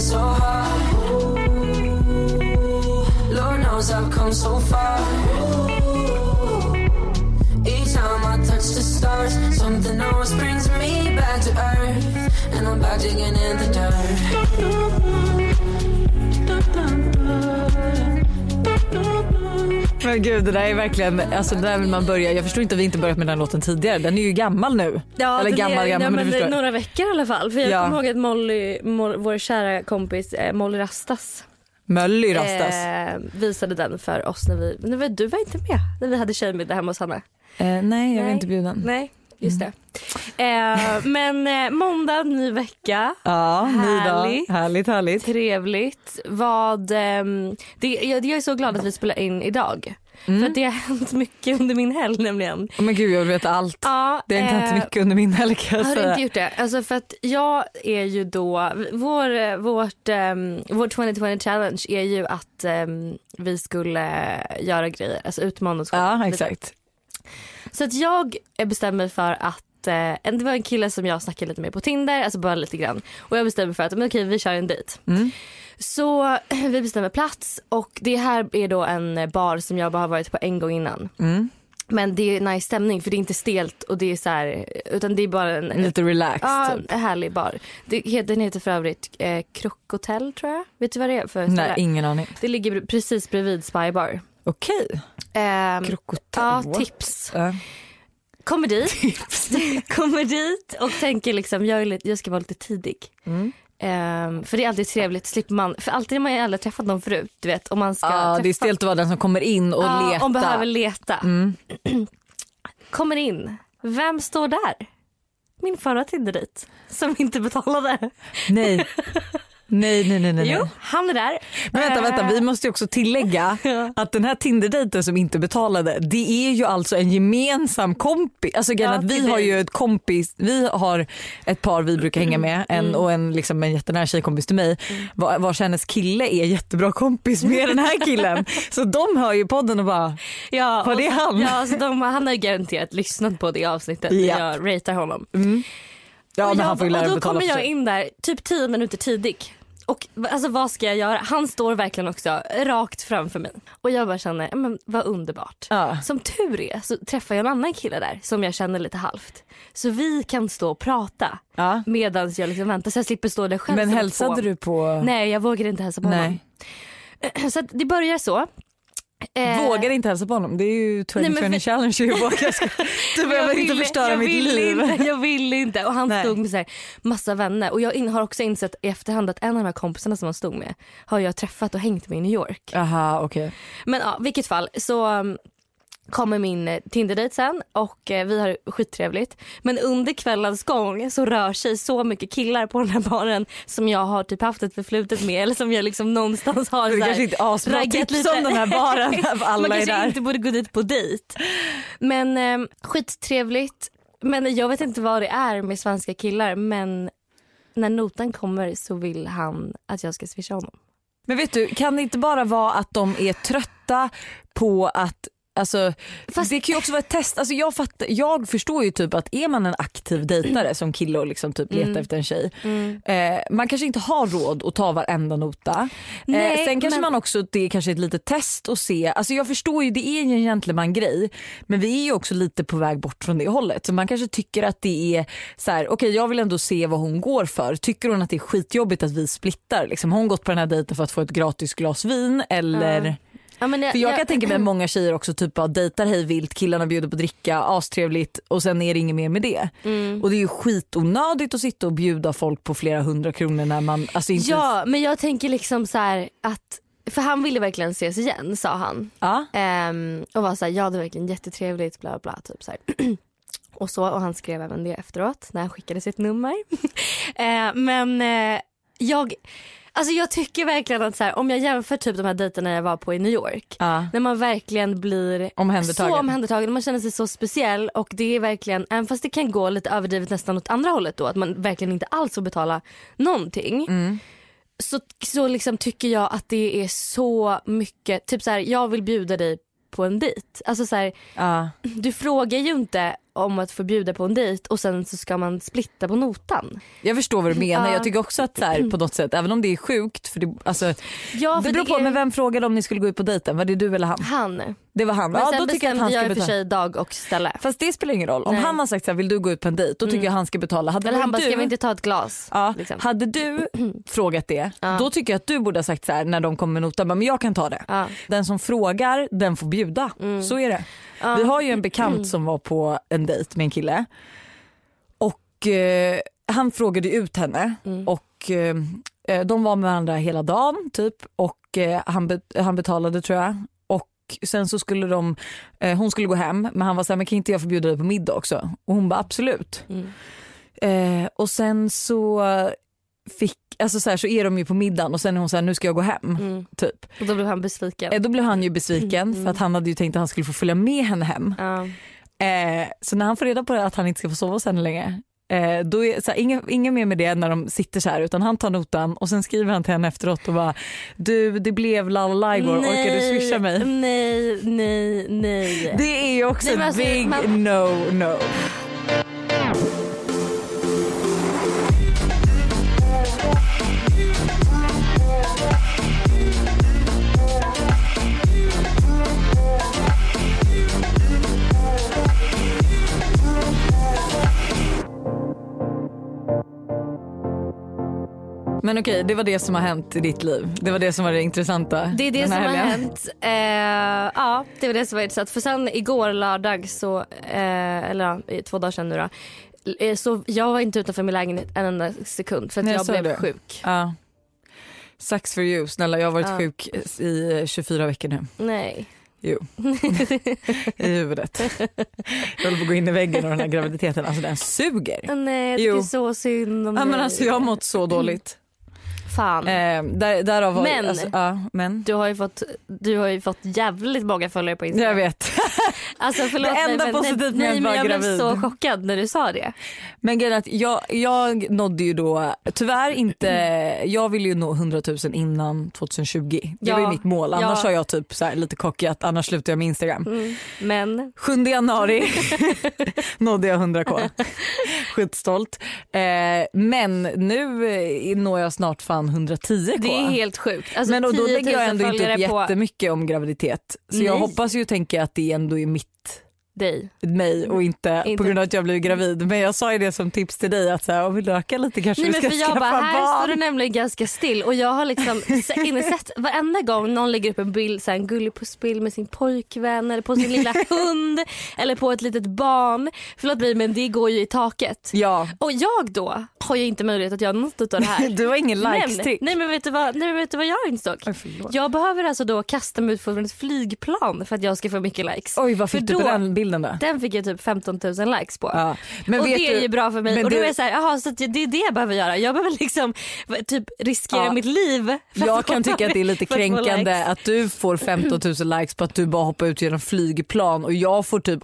trying so hard. Lord knows I've come so far. Each time I touch the stars, something always brings me back to earth. And I'm back digging in the Men gud det där är verkligen, alltså där vill man börja. Jag förstår inte att vi inte börjat med den låten tidigare. Den är ju gammal nu. Ja, Eller gammal är, gammal ja, men men det några veckor i alla fall. För jag Ja. kommer ihåg att Molly, Mo- vår kära kompis eh, Molly Rastas Mölly rastas. eh, visade den för oss när vi, när vi, du var inte med när vi hade tjejmiddag hemma hos Hanna. Eh, nej jag var Nej. inte bjuden. Nej, just Mm. det. Eh, men eh, måndag, ny vecka. Ja, ny. Härligt. Härligt härligt. Trevligt. Vad, ehm, det, jag, jag är så glad att vi spelar in idag. Mm. För det har hänt mycket under min helg nämligen. Oh, men gud jag veta allt. Ja, Det har inte hänt eh, mycket under min helg kan jag Har du säga. inte gjort det? Alltså för att jag är ju då, vår, vårt, um, vår 2020 challenge är ju att ehm, vi skulle göra grejer, alltså utmana oss Ja själva. exakt. Så att jag bestämde mig för att eh, det var en kille som jag snackade lite med på Tinder, alltså bara lite grann. Och jag bestämde mig för att men okej vi kör en dejt. Mm. Så vi bestämmer plats och det här är då en bar som jag bara har varit på en gång innan. Mm. Men det är nice stämning för det är inte stelt och det är så här, utan det är bara en, Lite relaxed Ja, typ. en härlig bar. Det, den heter för övrigt eh, Krokotel tror jag. Vet du vad det är för Nej ingen aning. Det ligger precis bredvid Spybar. Okej. Ehm, Krokotel. ja, tips. Ja. Kommer dit, kommer dit och tänker liksom jag, är lite, jag ska vara lite tidig. Mm. Ehm, för det är alltid trevligt, slipper man, för alltid har man ju aldrig träffat någon förut du vet. Om man ska Ja, det är stelt att vara den som kommer in och Ja, leta. Om behöver leta. Mm. Kommer in, vem står där? Min förra Tinder-dejt som inte betalade. Nej. Nej, nej, nej, nej. Jo, han är där. Men vänta, vänta, vi måste ju också tillägga att den här Tinder-dejten som inte betalade, det är ju alltså en gemensam kompis. Alltså Ja, att vi har ju ett kompis, vi har ett par vi brukar hänga med en, Mm. och en, liksom, en jättenära tjejkompis till mig var, vars hennes kille är jättebra kompis med den här killen. Så de hör ju podden och bara, Ja, Var och det så- han? Ja, så de, han har ju garanterat lyssnat på det avsnittet. Ja. Jag ratear honom. mm. ja och men jag, han får ju lära och då kommer jag in där typ 10 minuter tidig. Och alltså vad ska jag göra? Han står verkligen också rakt framför mig. Och jag bara känner, men vad underbart. Ja. Som tur är så träffar jag en annan kille där som jag känner lite halvt. Så vi kan stå och prata Ja. medan jag liksom väntar så jag slipper stå där själv. Men hälsade fån. du på... Nej jag vågar inte hälsa på Nej. honom. Så det börjar så. Eh, Vågar inte hälsa på honom. Det är ju 2020 Nej, för- challenge. Jag, vågar. du behöver inte förstöra mitt liv. Inte, jag ville inte. Och han Nej. stod med så här, massa vänner. Och jag in, har också insett i efterhand att en av de här kompisarna som han stod med har jag träffat och hängt med i New York. Aha, okej. Men ja, vilket fall så um, kommer min eh, Tinder-dejt sen och eh, vi har skittrevligt. Men under kvällens gång så rör sig så mycket killar på den här baren som jag har typ haft ett förflutet med eller som jag liksom någonstans har här, kanske inte asbra tips lite. om den här baren alla Man kanske inte borde gå dit på dejt. Men eh, skittrevligt. Men jag vet inte vad det är med svenska killar men när notan kommer så vill han att jag ska swisha honom. Men vet du, kan det inte bara vara att de är trötta på att Alltså, Fast- det kan ju också vara ett test. Alltså, jag, fattar, jag förstår ju typ att är man en aktiv dejtare som kille och liksom typ letar Mm. efter en tjej. Eh, man kanske inte har råd att ta varenda nota. Nej, eh, sen kanske men- man också, det är kanske ett litet test att se. Alltså, jag förstår ju det är ju en gentleman grej men vi är ju också lite på väg bort från det hållet. Så man kanske tycker att det är så här: okej jag vill ändå se vad hon går för. Tycker hon att det är skitjobbigt att vi splittar? Liksom, har hon gått på den här dejten för att få ett gratis glas vin eller? Ja. Ja, men För jag kan tänka mig att många tjejer också typ bara dejtar hej vilt, killarna bjuder på dricka, astrevligt och sen är det inget mer med det. Mm. Och det är ju skitonödigt att sitta och bjuda folk på flera hundra kronor när man alltså inte Ja men jag tänker liksom så här att för han ville verkligen ses igen sa han. Ja. Ehm, och var så här, ja det var verkligen jättetrevligt bla bla typ så här. och så och han skrev även det efteråt när han skickade sitt nummer. Eh, men eh, jag, alltså jag tycker verkligen att så här, om jag jämför typ de här dejterna jag var på i New York. Ja. När man verkligen blir Omhändertagen. så omhändertagen, man känner sig så speciell och det är verkligen, även fast det kan gå lite överdrivet nästan åt andra hållet då, att man verkligen inte alls får betala någonting. Mm. Så, så liksom tycker jag att det är så mycket, typ så här, jag vill bjuda dig på en dejt. Alltså så här, Ja. du frågar ju inte om att förbjuda på en dejt och sen så ska man splitta på notan. Jag förstår vad du menar. Ja. Jag tycker också att så här, på något sätt, även om det är sjukt, för det, alltså, Ja, det för beror på, är- men vem frågade om ni skulle gå ut på dejten? Var det du eller han? Han. Det var han. Men Ja, sen då tycker jag att han jag, ska och för sig dag och ställe. Fast det spelar ingen roll. Om Nej. Mm. han har sagt så här, vill du gå ut på en dejt? Då tycker jag han ska betala. Hade Eller han bara, du, ska vi inte ta ett glas? Ja, Liksom. Hade du frågat det, Ja. då tycker jag att du borde ha sagt så här när de kommer med notan, men jag kan ta det. Ja. Den som frågar, den får bjuda. Så är det. Ja. Vi har ju en bekant som var på en dejt med en kille och eh, han frågade ut henne Mm. och eh, de var med varandra hela dagen typ och eh, han, be- han betalade tror jag. Och sen så skulle de, eh, hon skulle gå hem men han var så här, men kan inte jag få bjuda dig på middag också? Och hon bara absolut. Mm. Eh, och sen så fick, alltså så, här, så är de ju på middagen och sen är hon så här, nu ska jag gå hem. Mm. Typ. Och då blev han besviken. Eh, då blev han ju besviken Mm. för att han hade ju tänkt att han skulle få följa med henne hem. Ja. Eh, så när han får reda på att han inte ska få sova hos henne längre, eh, då är så här, inga, inga mer med det när de sitter så här utan han tar notan och sen skriver han till henne efteråt och bara du det blev lalla igår, orkar du swisha mig? Nej, nej, nej. Det är ju också Nej, alltså, big man- no no. Men okej, det var det som har hänt i ditt liv. Det var det som var det intressanta. Det är det som här har helgen. hänt. Eh, ja, det var det som var intressant. För sen igår lördag så, eh, eller ja, i två dagar sedan nu då. eh, Så jag var inte utanför min lägenhet en enda sekund för att Nej, jag så blev är det. sjuk. Ja. Sucks for you. Snälla, jag har varit Ja. sjuk i 24 veckor nu. Nej. Jo. I huvudet. Jag håller på att gå in i väggen och den här graviditeten, alltså den suger. Nej, jag tycker Jo. så synd om Ja, men dig. alltså, jag har mått så dåligt. Fan. Eh, där, därav har, Men- Alltså, ja, men. Du har, ju fått, du har ju fått jävligt många följare på Instagram. Jag vet. Alltså förlåt Det enda mig, men, positivt nej, att men jag blev gravid. så chockad när du sa det. Men grejen att jag, jag nådde ju då, tyvärr inte, jag ville ju nå 100 000 innan 2020. Det Ja, var ju mitt mål. Annars ja. har jag typ så här lite cocky att annars slutar jag med Instagram. Mm. Men 7 januari nådde jag 100k. Skitstolt. Eh, men nu eh, når jag snart fan 110k. det är helt sjukt. Alltså, men och då 10 000 lägger jag ändå inte upp på jättemycket om graviditet. Så jag Nej. hoppas ju tänka att det ändå är mitt dig. mig och inte, Inte- på grund av att jag blev gravid. Men jag sa ju det som tips till dig att så här, om vi öka lite kanske Nej, vi ska för jag skaffa bara, här barn. står du nämligen ganska still och jag har liksom se- insett varenda gång någon lägger upp en bild, så här, en gullig pussbild med sin pojkvän eller på sin lilla hund eller på ett litet barn. Förlåt mig men det går ju i taket. Ja, Och jag då har ju inte möjlighet att göra något av det här. du har ingen likestick. nej men vet du vad, nej, men vet du vad jag insåg? Oj. Jag behöver alltså då kasta mig ut från ett flygplan för att jag ska få mycket likes. Oj vad För fick du på då- den bilden då? Den fick jag typ 15 000 likes på. Ja. Men och det är du, ju bra för mig. Och då du- är jag så här, jaha, så att det är det jag behöver göra. Jag behöver liksom typ riskera Ja. mitt liv. Jag att kan tycka att det är lite att kränkande likes. att du får 15 000 likes på att du bara hoppar ut genom flygplan och jag får typ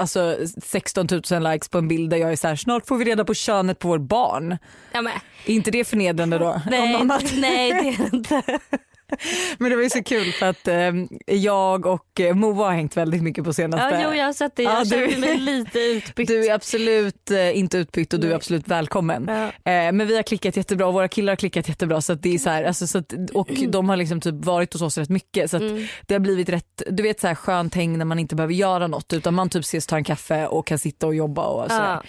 alltså 16 000 likes på en bild där jag är så här, snart får vi reda på könet på vår barn. Ja, men, Är inte det förnedrande då? Nej, nej det är inte. Men det var ju så kul för att eh, jag och eh, Moa har hängt väldigt mycket på senaste. Ja, jo, jag har sett det. Jag Ja, du- känner mig lite utbytt. Du är absolut eh, inte utbytt och du är Nej. absolut välkommen. Ja. Eh, men vi har klickat jättebra och våra killar har klickat jättebra så det är så här, alltså, så att, och de har liksom typ varit hos oss rätt mycket så Mm. det har blivit rätt, du vet så här skönt häng när man inte behöver göra något utan man typ ses tar en kaffe och kan sitta och jobba och sådär. Ja.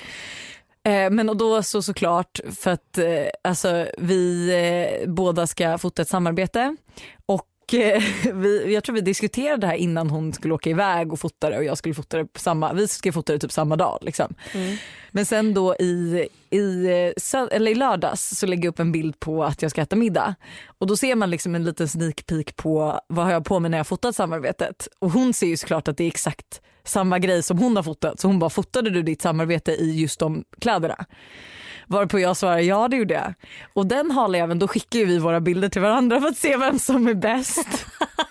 Eh, men och då så såklart för att eh, alltså, vi eh, båda ska fota ett samarbete och vi, jag tror vi diskuterade det här innan hon skulle åka iväg och fota det och jag skulle fota det på samma, vi ska fota det typ samma dag liksom. Mm. Men sen då i, i, eller i lördags så lägger jag upp en bild på att jag ska äta middag och då ser man liksom en liten sneak peek på vad har jag på mig när jag fotat samarbetet och hon ser ju såklart att det är exakt samma grej som hon har fotat så hon bara fotade du ditt samarbete i just de kläderna? Varpå jag svarar ja det gjorde jag. Och den haljäveln då skickar vi våra bilder till varandra för att se vem som är bäst.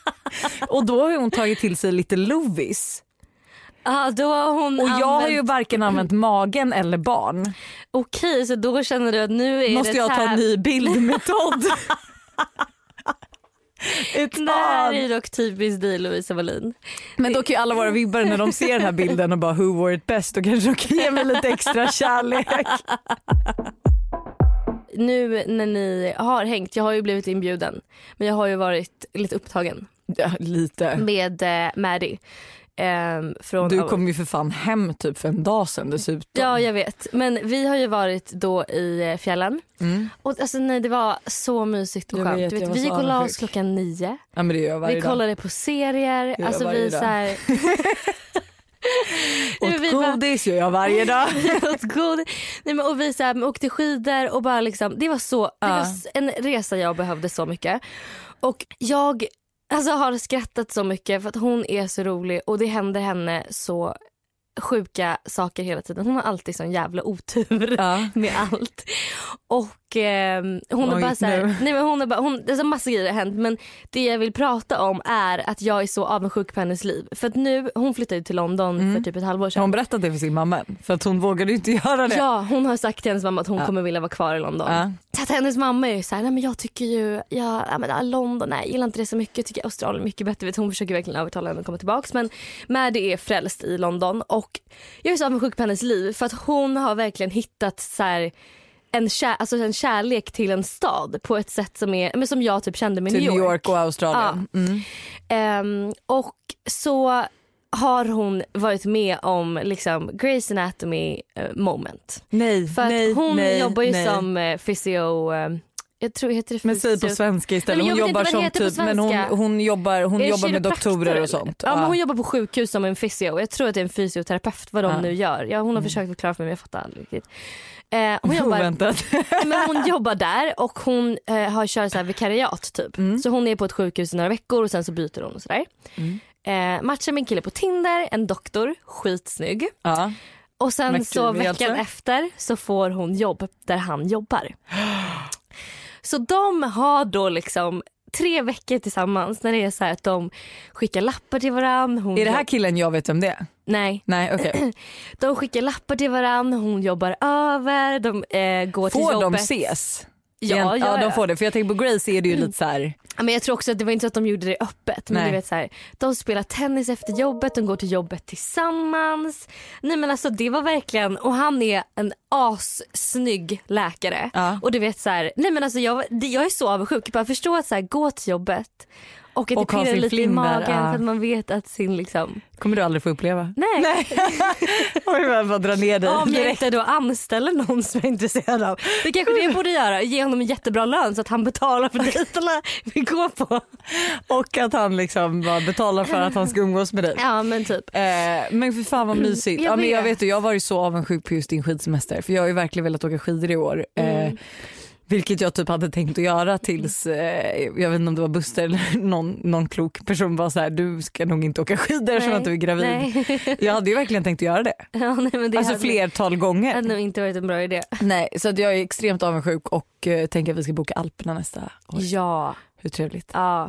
och då har hon tagit till sig lite Lovis. Ja, då har hon Och jag har ju varken använt magen eller barn. Okej, så då känner du att nu är Måste det jag ta en ny bildmetod? Det här är dock typiskt dig Lovisa Wallin. Men då kan ju alla våra vibbar när de ser den här bilden och bara who wore it best då kanske de kan ge mig lite extra kärlek. Nu när ni har hängt, jag har ju blivit inbjuden men jag har ju varit lite upptagen Ja, lite. med eh, Maddie. Ehm, från Du kom ju för fan hem typ för en dag sedan dessutom. Ja jag vet men vi har ju varit då i eh, fjällen Mm. och alltså nej det var så mysigt och skönt. vet, vet, vi gick och la oss klockan nio. ja Vi dag. kollade på serier. Alltså vi dag. så här, Åt vi godis gör jag varje dag. åt god. Nej, men, och vi så här, åkte skidor och bara liksom, det var så, det var en resa jag behövde så mycket. Och jag alltså, har skrattat så mycket för att hon är så rolig och det händer henne så sjuka saker hela tiden. Hon har alltid sån jävla otur Ja. med allt. Och ehm, hon är Oj, bara så här, nu. nej men hon är bara, hon, det är så massa grejer har hänt men det jag vill prata om är att jag är så avundsjuk på hennes liv. För att nu, hon flyttade till London Mm. för typ ett halvår sedan. Har hon berättat det för sin mamma? För att hon vågade inte göra det. Ja, hon har sagt till hennes mamma att hon Ja. kommer vilja vara kvar i London. Ja. Så att hennes mamma är såhär, nej men jag tycker ju, ja, ja men London, nej jag gillar inte det så mycket, jag tycker Australien är mycket bättre. Vet, hon försöker verkligen övertala henne att komma tillbaks men Maddie är frälst i London och jag är så avundsjuk på hennes liv för att hon har verkligen hittat så här, en, kär, alltså en kärlek till en stad på ett sätt som, är, men som jag typ kände med Till New New York. York och Australien. Mm. Ehm, och så har hon varit med om liksom Grey's Anatomy eh, moment. Nej, För att nej, hon nej, jobbar ju nej. som eh, physio... Eh, jag tror heter det Men säg på svenska istället. Nej, Hon jobbar som typ, men hon, hon jobbar, hon Är jobbar med doktorer och sånt. Ja, men hon jobbar på sjukhus som en physio. Jag tror att det är en fysioterapeut vad de Ja. nu gör. Ja, hon har försökt förklara för mig men jag fattar aldrig riktigt. Eh, hon, jobbar, Oväntat. men hon jobbar där och hon eh, har kört så här vikariat typ. Mm. Så hon är på ett sjukhus i några veckor och sen så byter hon och sådär. Mm. Eh, matchar med en kille på Tinder, en doktor, skitsnygg. Ja. Och sen McDreamy så veckan alltså? efter så får hon jobb där han jobbar. Så de har då liksom tre veckor tillsammans när det är så här att de skickar lappar till varandra. Hon Är det här killen jag vet om det? Nej, Nej okej. de skickar lappar till varandra, hon jobbar över, de eh, går till Får jobbet. de ses? Ja, ja, ja, de får det. För jag tänker på Grace är det ju lite så här. Ja, Men jag tror också att det var inte så att de gjorde det öppet. Men Nej. du vet så här, de spelar tennis efter jobbet, de går till jobbet tillsammans. Nej men alltså det var verkligen, och han är en assnygg läkare. Ja. Och du vet så här, nej men alltså jag, jag är så avundsjuk. Bara förstå att så här, gå till jobbet och att Och det pirrar lite i magen ja. för att man vet att sin liksom, kommer du aldrig få uppleva. nej. Oj jag bara dra ner dig. Om jag inte då anställer någon som jag är intresserad av. Det kanske det jag borde göra. Ge honom en jättebra lön så att han betalar för dejterna vi går på. Och att han liksom bara betalar för att han ska umgås med dig. Ja men typ. Eh, men för fan vad mysigt. Jag ja, men jag vet. ju, jag var ju så avundsjuk på just din skidsemester för jag har ju verkligen velat åka skidor i år. Mm. Eh, vilket jag typ hade tänkt att göra tills, eh, jag vet inte om det var Buster eller någon, någon klok person var så här: du ska nog inte åka skidor eftersom att du är gravid. Nej. Jag hade ju verkligen tänkt att göra det. Ja, nej men det alltså hade, flertal gånger. hade nog inte varit en bra idé. Nej, så att jag är extremt avundsjuk och eh, tänker att vi ska boka Alperna nästa år. Ja. Hur trevligt. ja.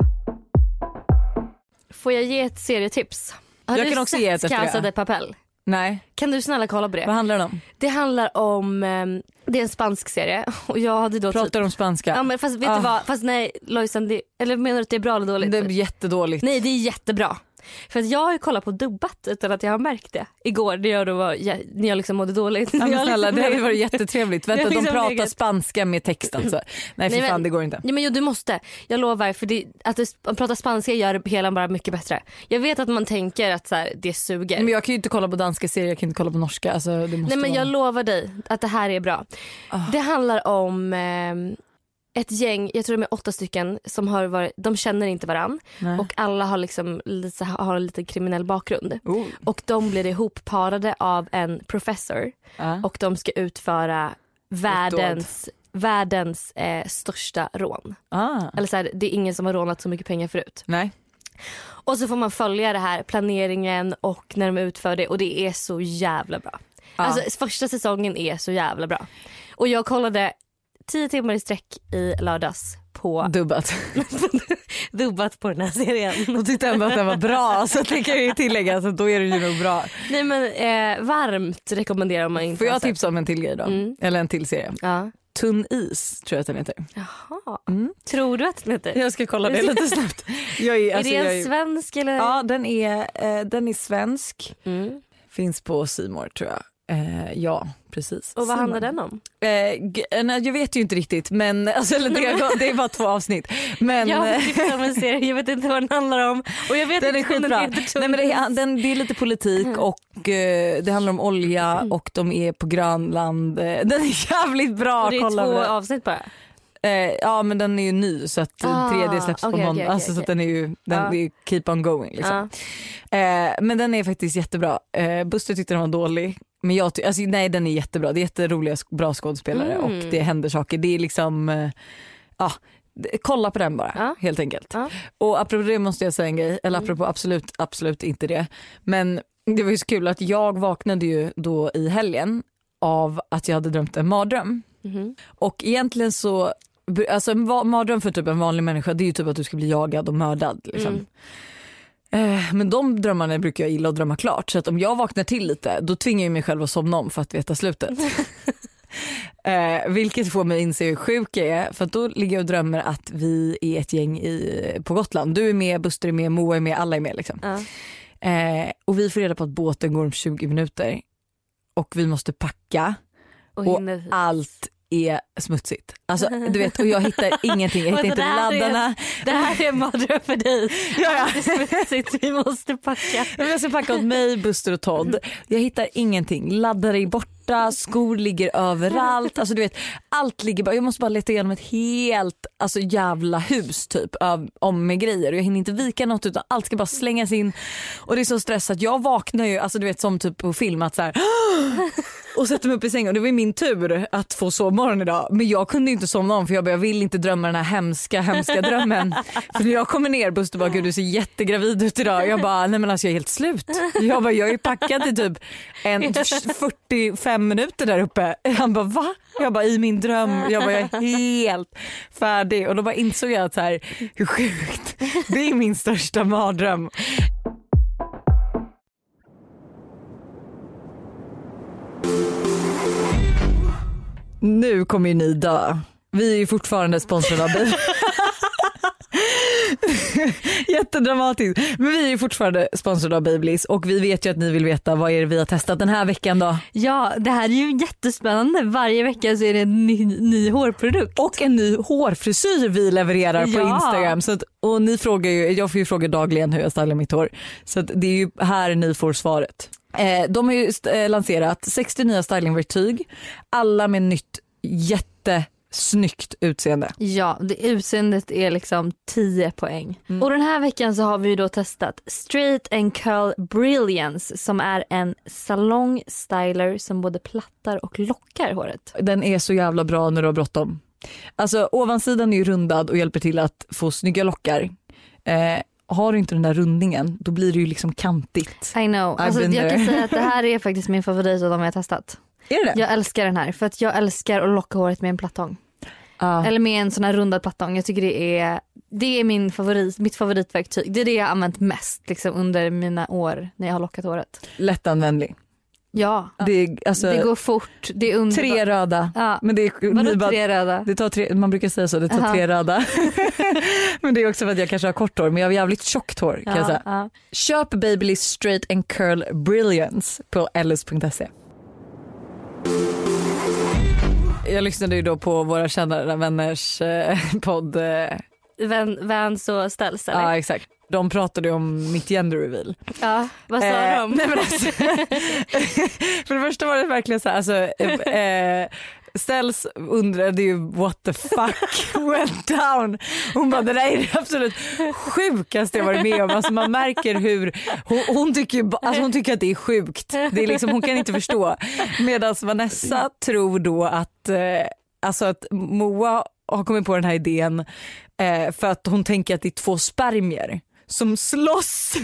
Får jag ge ett serietips? Har Jag du kan också sett ge ett Casa det. de Papel? Nej, Kan du snälla kolla på det? vad handlar det om? Det handlar om, ehm, det är en spansk serie och jag hade då typ, Pratar om spanska? ja, men fast vet Ah. du vad, fast nej Lojsan, det, eller menar du att det är bra eller dåligt? det är jättedåligt. Nej det är jättebra. För att jag har ju kollat på dubbat utan att jag har märkt det. Igår när jag, då var, jag, när jag liksom mådde dåligt. Ja, men Jag snälla, liksom- det hade varit jättetrevligt. Vänta, Jag de liksom pratar legat- spanska med text alltså. Nej Nej, för men- fan det går inte. Ja, men jo, du måste. Jag lovar. För det, att det, prata spanska gör hela bara mycket bättre. Jag vet att man tänker att så här, det suger. Men jag kan ju inte kolla på danska serier, jag kan inte kolla på norska. Alltså, det måste Nej men jag vara... lovar dig att det här är bra. Ah. Det handlar om ehm, ett gäng, jag tror de är åtta stycken, som har varit, de känner inte varann Nej. och alla har liksom lite, har en lite kriminell bakgrund. Oh. Och de blir ihopparade av en professor Ja. och de ska utföra världens, världens eh, största rån. Ah. Eller så här, det är ingen som har rånat så mycket pengar förut. Nej. Och så får man följa det här, planeringen och när de utför det och det är så jävla bra. Ja. Alltså första säsongen är så jävla bra. Och jag kollade tio timmar i sträck i lördags på Dubbat. dubbat på den här serien. Och tyckte ändå att den var bra så det kan jag ju tillägga så då är det ju nog bra. Nej men eh, varmt rekommenderar man inte. Får jag tipsa om en till grej då? Mm. Eller en till serie. Ja. Tunn is tror jag att den heter. Jaha. Mm. Tror du att den heter? Jag ska kolla det lite snabbt. Är, är alltså, det en är, svensk eller? Ja den är, eh, den är svensk. Mm. Finns på Simor tror jag. Eh, ja precis. Och vad More. handlar den om? Eh, nej, jag vet ju inte riktigt men alltså, det, är, det är bara två avsnitt. Men, Jag har eh, tittat på en serie, jag vet inte vad den handlar om. Och jag vet den är inte om skitbra. den heter Nej, men det, är, den, det är lite politik och eh, det handlar om olja Mm. och de är på Grönland. Eh, Den är jävligt bra. Och det är kolla två på det. avsnitt bara. Eh, ja men den är ju ny så att Ah, tredje släpps på okej, måndag. okej, alltså, så den är ju den, det är keep on going. Liksom. Ja. Eh, men den är faktiskt jättebra. Eh, Buster tyckte den var dålig. Men jag ty- alltså, nej den är jättebra. Det är jätteroliga bra skådespelare Mm. och det händer saker. Det är liksom, eh, ja, d- kolla på den bara Ja. helt enkelt. Ja. Och apropå det måste jag säga en grej, eller Mm. apropå absolut, absolut inte det. Men det var ju så kul att jag vaknade ju då i helgen av att jag hade drömt en mardröm. Mhm. Och egentligen så, alltså en mardröm för typ en vanlig människa det är ju typ att du ska bli jagad och mördad. Liksom. Mm. Eh, Men de drömmarna brukar jag gilla att drömma klart så att om jag vaknar till lite då tvingar jag mig själv att somna om för att veta slutet. eh, vilket får mig inse hur sjuk jag är för att då ligger jag och drömmer att vi är ett gäng i, på Gotland. Du är med, Buster är med, Moa är med, alla är med. Liksom. Ja. Eh, och vi får reda på att båten går om 20 minuter och vi måste packa Och, och allt är smutsigt. Alltså, du vet, och jag hittar ingenting, jag hittar Vänta, inte här är- laddarna. Det här är en mardröm för dig. Ja, ja. Det är smutsigt, vi måste packa. Jag ska packa åt mig, Buster och Todd. Jag hittar ingenting. Laddare är borta, skor ligger överallt. Alltså, du vet, allt ligger bara, jag måste bara leta igenom ett helt alltså, jävla hus typ av, om med grejer. Jag hinner inte vika något utan allt ska bara slängas in. Och det är så stressat. Jag vaknar ju alltså, du vet, som typ på film att så här, och sätter mig upp i sängen och det var ju min tur att få sovmorgon idag men jag kunde inte somna om för jag bara, jag vill inte drömma den här hemska hemska drömmen. för när jag kommer ner Buster bara gud du ser jättegravid ut idag. Jag bara nej men alltså jag är helt slut. Jag bara jag är packad i typ en 45 minuter där uppe. Han bara va? Jag bara i min dröm. Jag bara jag är helt färdig och då bara insåg jag att så här, hur sjukt. Det är min största mardröm. Nu kommer ju ni dö. Vi är ju fortfarande sponsrade av bil. Jättedramatiskt. Men vi är ju fortfarande sponsrade av Babyliss och vi vet ju att ni vill veta vad är det vi har testat den här veckan då. Ja, det här är ju jättespännande. Varje vecka så är det en ny, ny hårprodukt. Och en ny hårfrisyr vi levererar på Ja. Instagram. Så att, och ni frågar ju, jag får ju fråga dagligen hur jag stylar mitt hår. Så det är ju här ni får svaret. Eh, de har ju eh, lanserat 60 nya stylingverktyg. Alla med nytt jättesnyggt utseende. Ja, det utseendet är liksom 10 poäng. Mm. Och den här veckan så har vi då testat Straight and Curl Brilliance som är en salongstyler som både plattar och lockar håret. Den är så jävla bra när du har bråttom. Alltså ovansidan är ju rundad och hjälper till att få snygga lockar. Eh, har du inte den där rundningen då blir det ju liksom kantigt. I know. Alltså, jag kan säga att det här är faktiskt min favorit av de jag har testat. Är det? Jag älskar den här för att jag älskar att locka håret med en plattång. Ja. Eller med en sån här rundad plattång. Jag tycker det är, det är min favorit, mitt favoritverktyg. Det är det jag har använt mest liksom, under mina år när jag har lockat håret. Lättanvändlig. Ja, Det, alltså, det går fort. Det är tre röda. Ja. Men det är, Vadå bara- tre röda? Det tar tre, man brukar säga så, det tar Aha. tre röda. men det är också för att jag kanske har kort hår men jag har jävligt tjockt hår kan jag säga. ja. Köp Babyliss Straight and Curl Brilliance på ellis.se. Jag lyssnade ju då på våra kära vänners eh, podd. Eh, Van, Vans och Ställs eller? ja exakt. De pratade om mitt gender reveal. Ja, vad sa Eh, de? nej, men alltså, för det första var det verkligen så här, alltså, eh, eh, Ställs undrade ju what the fuck went down. Hon bara det där är det absolut sjukaste jag varit med om. Alltså, man märker hur hon, hon, tycker, alltså, hon tycker att det är sjukt. Det är liksom, hon kan inte förstå. Medan Vanessa tror då att, eh, alltså att Moa har kommit på den här idén eh, för att hon tänker att det är två spermier som slåss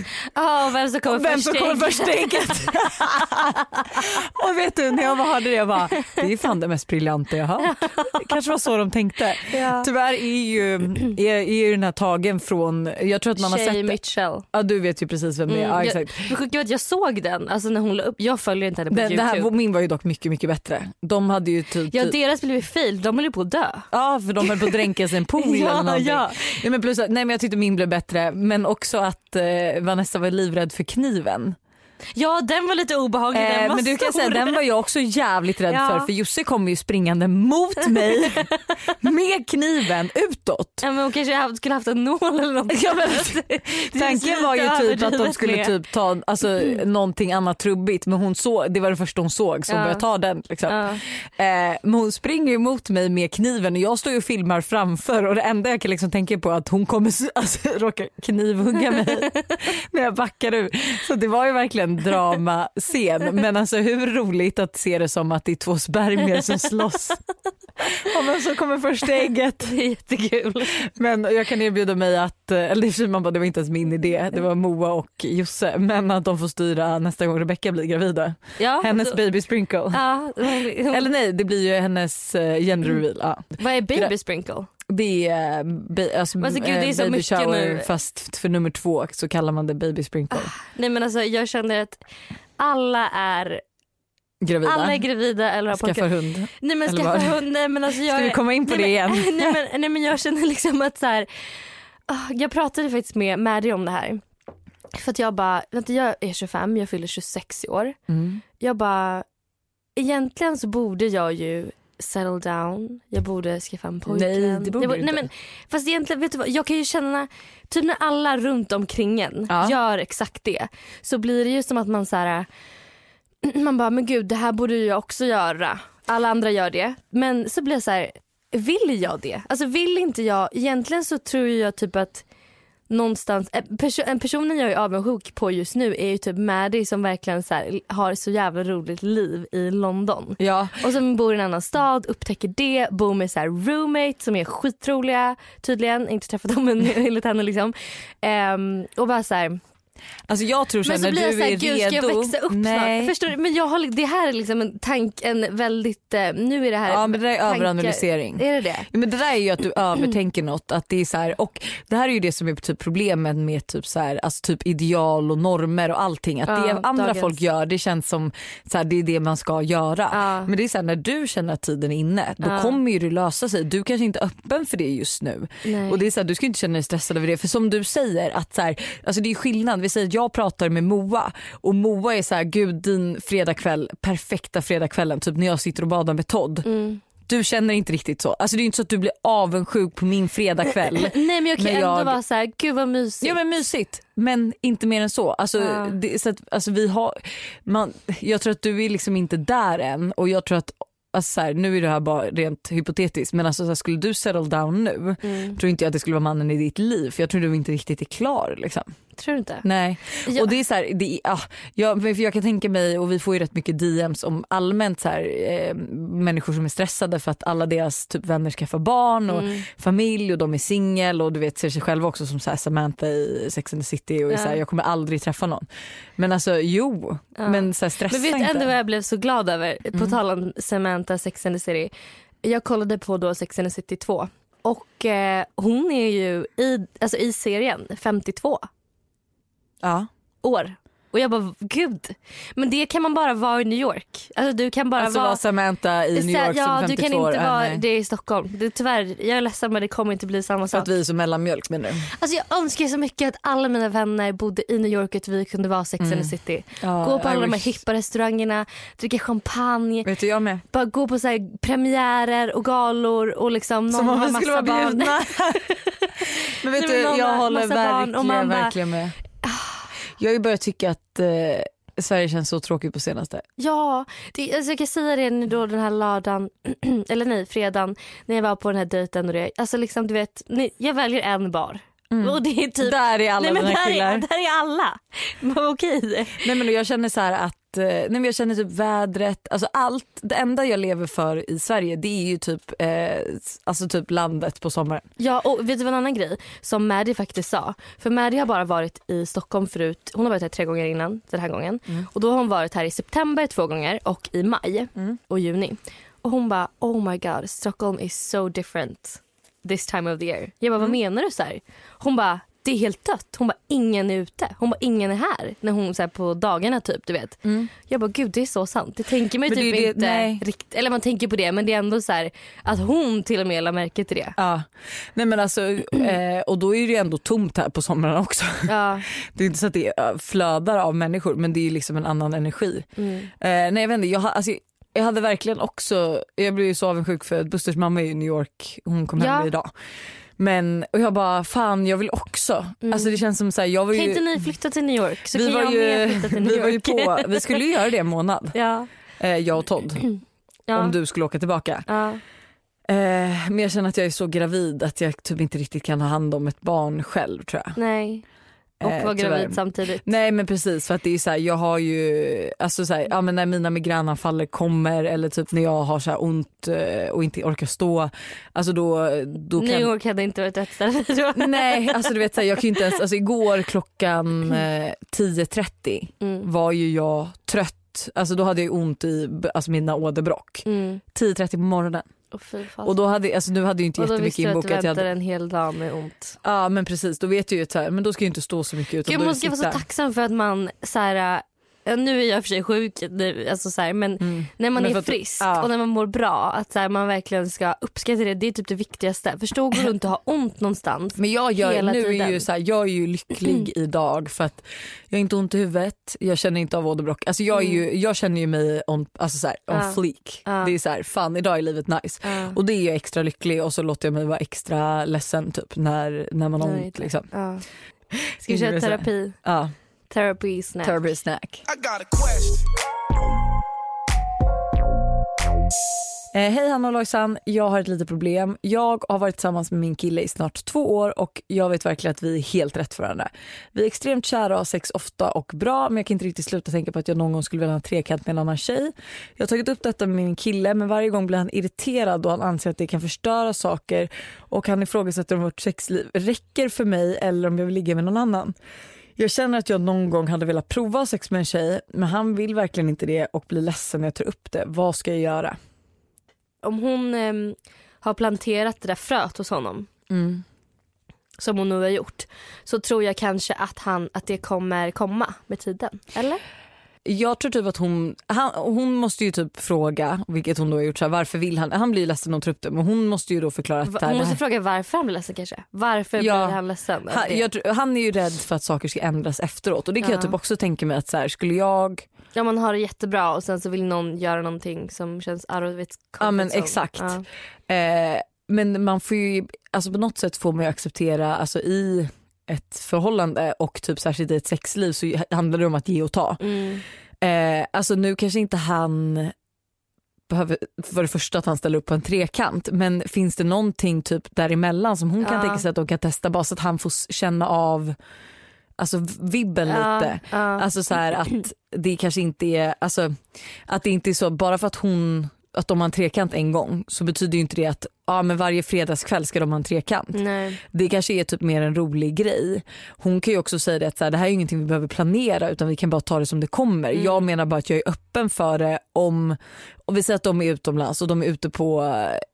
och vem som kommer om vem först som kommer först och vet du när jag hörde det jag bara det är fan det mest briljanta jag har hört. Det kanske var så de tänkte. Ja. Tyvärr är ju, är, är ju den här tagen från, jag tror att man har Shay sett Mitchell. Ja du vet ju precis vem det är. Mm, Ja, jag- exakt. Det var att jag såg den, alltså när hon la upp, jag följer inte henne på Den, det youtube. här, min var ju dock mycket mycket bättre. De hade ju typ, Ja deras blev fail, de höll ju på att dö. Ja för de höll på att dränka en pool Ja, eller någonting. ja. Nej, men plus, nej men jag tyckte min blev bättre men också att eh, Vanessa var livrädd för kniven. Ja den var lite obehaglig, den Eh, var men du kan stor. säga den var jag också jävligt rädd Ja. för för Josse kom ju springande mot mig med kniven utåt. Ja, men hon kanske skulle haft en nål eller något. Ja, men, tanken var ju typ att de skulle med. typ ta alltså, någonting annat trubbigt men hon såg, det var det första hon såg så hon Ja. började ta den. Liksom. Ja. Eh, men hon springer ju mot mig med kniven och jag står ju och filmar framför och det enda jag kan liksom tänka på är att hon kommer alltså, råka knivhugga mig när jag backar ur. Så det var ju verkligen dramascen men alltså hur roligt att se det som att det är två spermier som slåss. Om vem som kommer först i ägget. Det är jättekul. Men jag kan erbjuda mig att, eh, eller man bara, det var inte ens min idé, det var Moa och Josse, men att de får styra nästa gång Rebecca blir gravida. Ja, Hennes då- baby sprinkle. Ja, hon, Eller nej, det blir ju hennes eh, gender reveal. Ja. vad är baby sprinkle? Det är, eh, ba- alltså, alltså, gud, det är eh, så baby mycket shower nu. fast för nummer två så kallar man det baby sprinkle. Nej men alltså jag känner att alla är, Gravida. alla är gravida eller har Skaffa pojkar. hund. Nej men skaffa hund, nej men alltså jag Ska vi komma in på nej, det igen? Nej, men, nej men jag känner liksom att så här, ah, jag pratade faktiskt med Maddie om det här. För att jag bara, vänta jag är 25, jag fyller 26 i år. Mm. Jag bara, egentligen så borde jag ju settle down, jag borde skaffa en pojkvän. Nej, det borde Jag nej, inte. men, Fast egentligen, vet du vad, jag kan ju känna, typ när alla runt omkring en Ja. gör exakt det så blir det ju som att man så här, man bara, men gud det här borde jag också göra. Alla andra gör det. Men så blir jag så här, vill jag det? Alltså vill inte jag, egentligen så tror jag typ att någonstans, perso- en personen jag är avundsjuk på just nu är ju typ Maddie som verkligen så här, har så jävla roligt liv i London. Ja, Och som bor i en annan stad, upptäcker det, bor med så här roommate som är skitroliga tydligen, inte träffat dem men enligt henne liksom. Ehm, och bara så här, alltså jag tror så men så när blir jag du är gud ska redo. jag växa upp Nej. snart? Förstår du? Men jag har, det här är liksom en tank, en väldigt, eh, nu är det här Ja men det där är tankar- överanalysering. Är det det? Ja, men det där är ju att du övertänker något. Att det är så här, och det här är ju det som är typ problemet med typ så här, alltså typ ideal och normer och allting. Att det Ja, andra dagens. folk gör det känns som så här, det är det man ska göra. Ja. Men det är så här, när du känner att tiden är inne då kommer ju det lösa sig. Du kanske inte är öppen för det just nu. Nej. Och det är så Du ska inte känna dig stressad över det. För som du säger, att så alltså det är skillnad. Vi säger jag pratar med Moa och Moa är så här, gud din fredagkväll, perfekta fredagskvällen. Typ när jag sitter och badar med Todd. Mm. Du känner inte riktigt så. Alltså det är inte så att du blir avundsjuk på min fredagkväll. Nej men jag kan Men ändå jag- vara så här, gud vad mysigt. Ja men mysigt men inte mer än så. Alltså, Ja. det, så att, alltså vi har, man, jag tror att du är liksom inte där än och jag tror att Alltså så här, nu är det här bara rent hypotetiskt men alltså så här, skulle du settle down nu Mm. tror inte jag att det skulle vara mannen i ditt liv för jag tror du inte riktigt är klar. Liksom. Tror du inte? Nej. Ja. Och det är så här, det är, ah, jag, jag kan tänka mig och vi får ju rätt mycket DMs om allmänt så här, eh, människor som är stressade för att alla deras typ vänner skaffar barn och Mm. familj och de är singel och du vet ser sig själva också som så här Samantha i Sex and the City och Ja. så här, jag kommer aldrig träffa någon. Men alltså jo, Ja. men så här, stressa Men vet du inte. ändå vad jag blev så glad över? På Mm. tal om Samantha Sex and the City. Jag kollade på då Sex and the City 2 och eh, hon är ju i, alltså i serien 52 Ja. år. Och jag bara gud. Men det kan man bara vara i New York. Alltså du kan bara Alltså vara var Samantha i New York ja, som 52 du kan inte år. vara det i Stockholm. Det, tyvärr, jag är ledsen men det kommer inte bli samma För sak. att vi är så mellanmjölk menar du? Alltså jag önskar så mycket att alla mina vänner bodde i New York och att vi kunde vara Sex and the City. Ja, gå på I alla de här wish. hippa restaurangerna, dricka champagne, Vet du jag med. bara gå på så här premiärer och galor och liksom någon Som om vi skulle vara bjudna. men vet Nej, du men jag håller barn verkligen, verkligen med. Jag har ju börjat tycka att eh, Sverige känns så tråkigt på senaste. Ja, det, alltså jag kan säga det nu då den här lördagen, eller nej fredagen när jag var på den här dejten och det. Alltså liksom du vet, jag väljer en bar. Och det är typ Där är alla Nej men dina där killar. är, där är alla. Okej. Nej men jag känner så här att eh, nej men jag känner typ vädret, alltså allt. Det enda jag lever för i Sverige det är ju typ, eh, alltså typ landet på sommaren. Ja och vet du en annan grej som Maddie faktiskt sa? För Maddie har bara varit i Stockholm förut, hon har varit här tre gånger innan den här gången. Och då har hon varit här i september två gånger och i maj och juni. Och hon bara oh my god Stockholm is so different this time of the year. Jag bara vad menar du så här? Hon bara det är helt dött. Hon bara ingen är ute. Hon bara ingen är här. När hon så här, på dagarna typ du vet. Jag bara gud det är så sant. Det tänker man ju typ det- inte riktigt. Eller man tänker på det men det är ändå så här att hon till och med la märke till det. Ja, nej men alltså, eh, och då är det ju ändå tomt här på sommaren också. Ja. Det är inte så att det eh, flödar av människor men det är liksom en annan energi. Mm. Eh, nej jag vet inte, jag, alltså, jag hade verkligen också, jag blev ju så avundsjuk för att Busters mamma är i New York, hon kom hem Ja. idag. Men och jag bara fan jag vill också. Alltså det känns som så här, jag var Kan ju, inte ni flytta till New York så vi kan var jag ju, med flytta till New vi York. var ju på, vi skulle ju göra det en månad, ja. eh, jag och Todd. Ja. Om du skulle åka tillbaka. Ja. Eh, men jag känner att jag är så gravid att jag typ inte riktigt kan ha hand om ett barn själv tror jag. Nej. Och Eh, vara gravid tyvärr. samtidigt. Nej men precis för att det är så här, jag har ju, alltså så här, ja men när mina migränanfaller kommer eller typ när jag har så här ont eh, och inte orkar stå, alltså då, då kan New York hade inte varit rätt ställe då. Nej alltså du vet så här, jag kan inte ens, alltså igår klockan eh, 10.30 Mm. var ju jag trött, alltså då hade jag ont i alltså mina åderbråck. Mm. 10.30 på morgonen. Fan. Och då hade, alltså nu hade jag inte och då jättemycket visste du att du inbokat. Hade, en hel dag med ont. ja men precis, då vet jag ju här, men då ska jag inte stå så mycket utan Gud, man ska vara så tacksam för att man så här, nu är jag för sig sjuk, alltså så här, men när man Men är att- frisk ja. och när man mår bra, att så här, man verkligen ska uppskatta det. Det är typ det viktigaste. Förstå att gå runt och ha ont någonstans. Men jag, gör, hela nu är tiden. ju så här, jag är ju lycklig idag för att jag har inte ont i huvudet, jag känner inte av åderbråck. Alltså jag, är ju, jag känner ju mig on, alltså så här, on Mm. Ja. fleek. Ja. Det är så här, fan idag är livet nice. Och det är jag extra lycklig och så låter jag mig vara extra ledsen typ när, när man har ont. Liksom. Ska vi köra är terapi? Ja, Therapy snack. Turbo snack. I got a question. Eh, Hej Hanna och Lojsan, jag har ett litet problem. Jag har varit tillsammans med min kille i snart två år och jag vet verkligen att vi är helt rätt för varandra. Vi är extremt kära och har sex ofta och bra men jag kan inte riktigt sluta tänka på att jag någon gång skulle vilja ha en trekant med en annan tjej. Jag har tagit upp detta med min kille men varje gång blir han irriterad då han anser att det kan förstöra saker och han ifrågasätter om vårt sexliv räcker för mig eller om jag vill ligga med någon annan. Jag känner att jag någon gång hade velat prova sex med en tjej men han vill verkligen inte det och blir ledsen när jag tar upp det. Vad ska jag göra? Om hon ehm, har planterat det där fröet hos honom som hon nu har gjort så tror jag kanske att, han, att det kommer komma med tiden. Eller? Jag tror typ att hon, han, hon måste ju typ fråga, vilket hon då har gjort, så här, varför vill han, han blir ledsen om hon det men hon måste ju då förklara att Va- det här, Hon måste här, fråga varför han blir ledsen kanske. Varför Ja. blir han ledsen? han, jag, han är ju rädd för att saker ska ändras efteråt och det kan jag Ja. typ också tänka mig att så här, skulle jag, Ja man har det jättebra och sen så vill någon göra någonting som känns out of its Ja, men zone. exakt. Ja. eh, men man får ju, alltså på något sätt får man ju acceptera, alltså i ett förhållande och typ särskilt i ett sexliv så handlar det om att ge och ta. Mm. Eh, alltså nu kanske inte han behöver för det första att han ställer upp på en trekant men finns det någonting typ däremellan som hon kan Ja. tänka sig att de kan testa bara så att han får känna av alltså vibben Ja, lite. ja. Alltså så här att det kanske inte är, alltså att det inte är så bara för att hon att de har en trekant en gång så betyder ju inte det att ja, men varje fredagskväll ska de ha en trekant. Nej. Det kanske är typ mer en rolig grej. Hon kan ju också säga det att så här, det här är ingenting vi behöver planera utan vi kan bara ta det som det kommer. Mm. Jag menar bara att jag är öppen för det om, och vi säger att de är utomlands och de är ute på,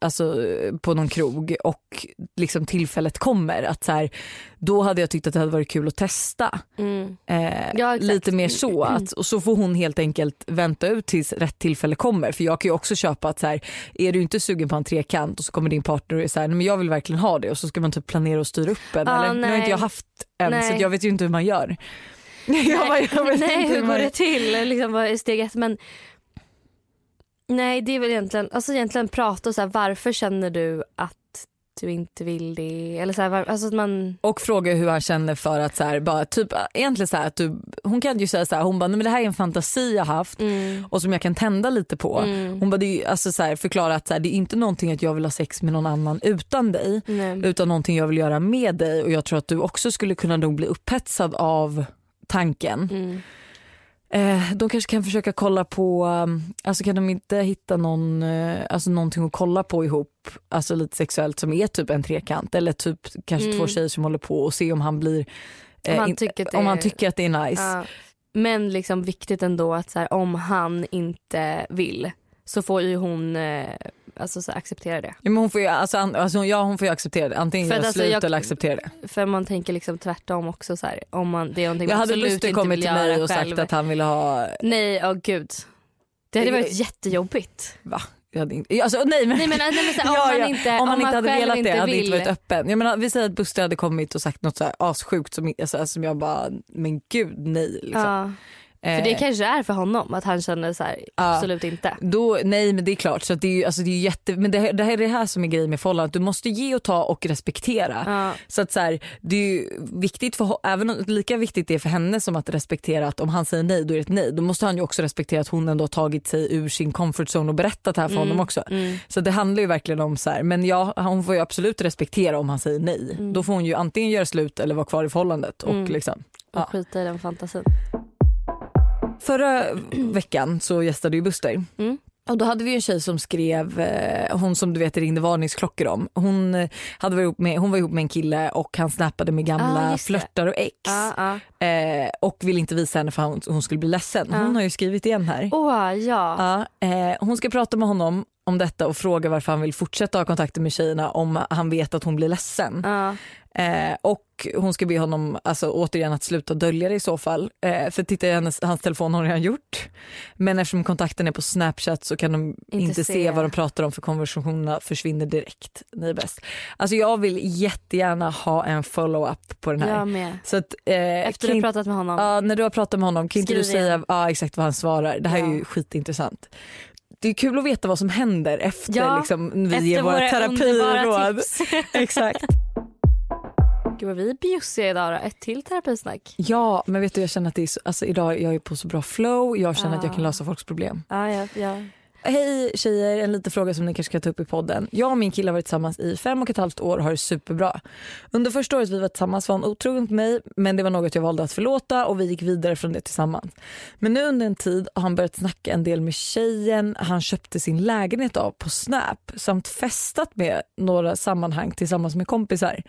alltså, på någon krog och liksom tillfället kommer. Att så här, då hade jag tyckt att det hade varit kul att testa. Mm. Eh, Ja, lite mer så. Att, och så får hon helt enkelt vänta ut tills rätt tillfälle kommer. För jag kan ju också köpa att så här, är du inte sugen på en trekant och så kommer din partner och är så här, nej men jag vill verkligen ha det och så ska man typ planera och styra upp en. Ja, eller? Nu har nej. inte jag haft en Nej. så jag vet ju inte hur man gör. jag bara, jag vet nej, inte hur går man... det till? Liksom, vad är steg ett? Men, nej, det är väl egentligen, alltså egentligen prata och så här, varför känner du att du inte vill det? Eller så här, alltså att man... Och fråga hur han känner för att så här, bara, typ, egentligen så här, att du, hon kan ju säga så här, hon bara, men det här är en fantasi jag haft Mm. och som jag kan tända lite på. Mm. Hon bara, det är, alltså, så här, förklara att så här, det är inte någonting att jag vill ha sex med någon annan utan dig. Nej. utan någonting jag vill göra med dig och jag tror att du också skulle kunna nog bli upphetsad av tanken. Mm. Eh, de kanske kan försöka kolla på, um, alltså kan de inte hitta någon, eh, alltså någonting att kolla på ihop, alltså lite sexuellt som är typ en trekant eller typ kanske Mm. två tjejer som håller på och se om han blir, eh, Om han in- tycker att det han är- tycker att det är nice. Ja. Men liksom viktigt ändå att så här, om han inte vill så får ju hon eh, alltså, så acceptera det. Ja, men hon får ju, alltså, an- alltså, ja, hon får acceptera det, antingen För göra att alltså, slut jag- eller acceptera det. För man tänker liksom tvärtom också så här, om man, det är någonting Jag man hade absolut inte kommit vill till mig och själv. sagt att han ville ha, Nej, åh gud. Det hade Det- varit jättejobbigt. va? Jag hade inte, alltså, nej men, Nej men, nej, men så här, om Ja, man ja. inte, om man inte hade velat det hade vill. inte varit öppen. Jag menar, vi säger att Buster hade kommit och sagt något så här assjukt som, alltså, som jag bara, men gud nej. Liksom. Ja, för det Eh, kanske är för honom att han känner så här, absolut inte. Då, nej men det är klart, så det är alltså, det är jätte, men det, här- det här är det här som är grejen med förhållandet. Du måste ge och ta och respektera. Ja. Så att så här, det är ju viktigt för, även om, lika viktigt det är för henne som att respektera att om han säger nej då är det ett nej. Då måste han ju också respektera att hon ändå har tagit sig ur sin comfort zone och berättat det här för honom också. Mm. Så det handlar ju verkligen om så här, men ja hon får ju absolut respektera om han säger nej. Mm. Då får hon ju antingen göra slut eller vara kvar i förhållandet. Och Mm. liksom, Och Ja. skita i den fantasin. Förra veckan så gästade ju Buster. Mm. Och då hade vi en tjej som skrev, eh, hon som du vet ringde varningsklockor om. Hon, eh, hade varit ihop med, hon var ihop med en kille och han snappade med Ah, gamla det. flörtar och ex. Ja, ja. Eh, och ville inte visa henne för hon, hon skulle bli ledsen. Hon Ja. har ju skrivit igen här. Åh ja. Ja, eh, hon ska prata med honom om detta och fråga varför han vill fortsätta ha kontakter med tjejerna om han vet att hon blir ledsen. Eh, och hon ska be honom alltså, återigen att sluta dölja det i så fall. Eh, för titta i hennes, hans telefon har hon redan gjort. Men eftersom kontakten är på snapchat så kan de inte, se. se. vad de pratar om för konversationerna försvinner direkt. Ni är bäst. Alltså jag vill jättegärna ha en follow-up på den här. Jag med. Så att, eh, Efter du inte- pratat med honom. Ja, när du har pratat med honom kan inte du säga ja, exakt vad han svarar? Det här är Ja. ju skitintressant. Det är kul att veta vad som händer efter Ja, liksom, vi Efter ger våra, våra terapiråd. Exakt. Gud vad vi är bjussiga idag då. Ett till terapisnack. Ja, men vet du jag känner att det är så, alltså, idag jag är på så bra flow. Jag känner att jag kan Ah. lösa folks problem. Ja, ja, ja. Hej tjejer, en liten fråga som ni kanske kan ta upp i podden. Jag och min kille har varit tillsammans i fem och ett halvt år och har det superbra. Under första året vi var tillsammans var han otrogen mot mig men det var något jag valde att förlåta och vi gick vidare från det tillsammans. Men nu under en tid har han börjat snacka en del med tjejen han köpte sin lägenhet av på Snap samt festat med några sammanhang tillsammans med kompisar.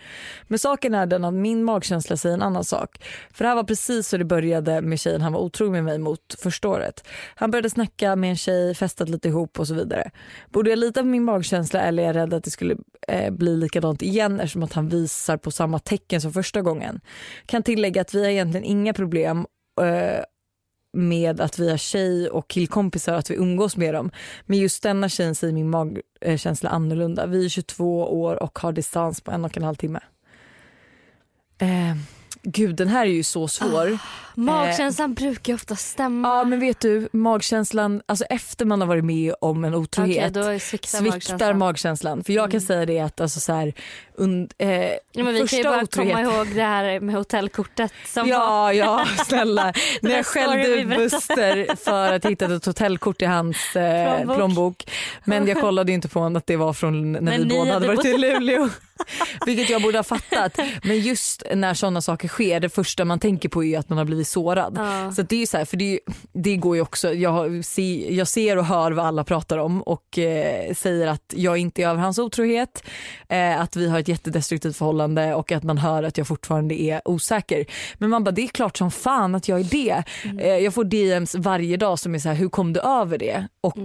Men saken är den att min magkänsla säger en annan sak. För det här var precis så det började med tjejen han var otrogen med mig mot första året. Han började snacka med en tjej, festat lite ihop och så vidare. Borde jag lita på min magkänsla eller är jag rädd att det skulle eh, bli likadant igen eftersom att han visar på samma tecken som första gången. Kan tillägga att vi har egentligen inga problem eh, med att vi har tjej och killkompisar att vi umgås med dem. Men just denna tjejen säger min magkänsla annorlunda. Vi är 22 år och har distans på en och en halv timme. Eh, gud den här är ju så svår. Magkänslan brukar ju ofta stämma. Ja men vet du magkänslan, alltså efter man har varit med om en otrohet då sviktar, sviktar magkänslan. magkänslan. För jag kan säga det att alltså så här, und, eh, Ja, men vi kan ju bara otrohet- komma ihåg det här med hotellkortet som var... Ja, ja snälla. När jag skällde ut. Buster för att hitta ett hotellkort i hans eh, Plånbok. Men jag kollade ju inte på honom att det var från när När vi båda hade varit i Luleå. Vilket jag borde ha fattat. Men just när sådana saker sker, det första man tänker på är att man har blivit sårad. Ja. Så det är ju så här, för det, ju- det går ju också, jag, ser, jag ser och hör vad alla pratar om och eh, säger att jag inte är över hans otrohet, eh, att vi har ett jättedestruktivt förhållande och att man hör att jag fortfarande är osäker. Men man bara, det är klart som fan att jag är det. Eh, jag får DMs varje dag som är så här, hur kom du över det? Och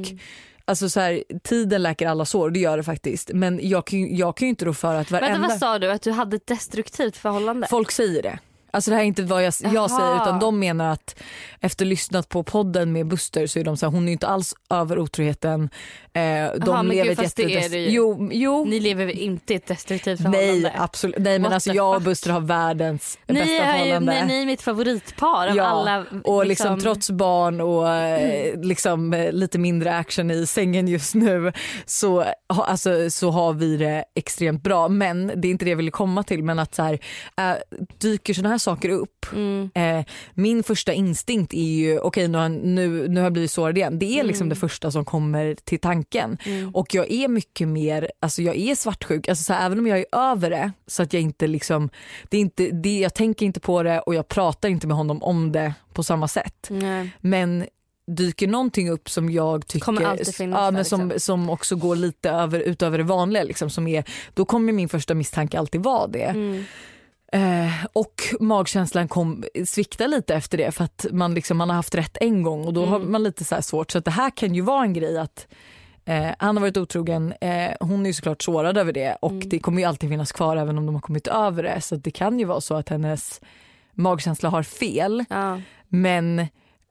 Alltså så här, tiden läker alla sår, det gör det faktiskt. Men jag jag kan ju inte rå för att Vänta varenda... vad sa du? Att du hade ett destruktivt förhållande? Folk säger det. Alltså det här är inte vad jag, jag säger utan de menar att efter lyssnat på podden med Buster så är de så här, hon är inte alls över otroheten. Eh, de men lever gud, ett fast det. Jo, jo. Ni lever inte i ett destruktivt förhållande? Nej absolut. Nej men What alltså jag och? Buster har världens Ni bästa är, förhållande. nej, ni är mitt favoritpar av Ja, alla. och liksom, trots barn och eh, liksom, eh, lite mindre action i sängen just nu så, alltså, så har vi det extremt bra. Men det är inte det jag ville komma till. Men att så här, eh, dyker såna här saker upp. Mm. Eh, min första instinkt är ju okej nu, har- nu, nu har jag blivit sårad igen. Det är liksom Mm. det första som kommer till tanken. Och jag är mycket mer, alltså jag är svartsjuk. Alltså så här, även om jag är över det så att jag inte liksom, det är inte, det, jag tänker inte på det och jag pratar inte med honom om det på samma sätt. Nej. Men dyker någonting upp som jag tycker ja, men som, liksom. som också går lite över, utöver det vanliga liksom, som är, då kommer min första misstanke alltid vara det. Mm. Eh, och magkänslan kom, sviktar lite efter det för att man, liksom, man har haft rätt en gång och då har Mm. man lite så här svårt. Så att det här kan ju vara en grej att eh, han har varit otrogen, eh, hon är såklart sårad över det och Mm. det kommer ju alltid finnas kvar även om de har kommit över det. Så det kan ju vara så att hennes magkänsla har fel Ja. men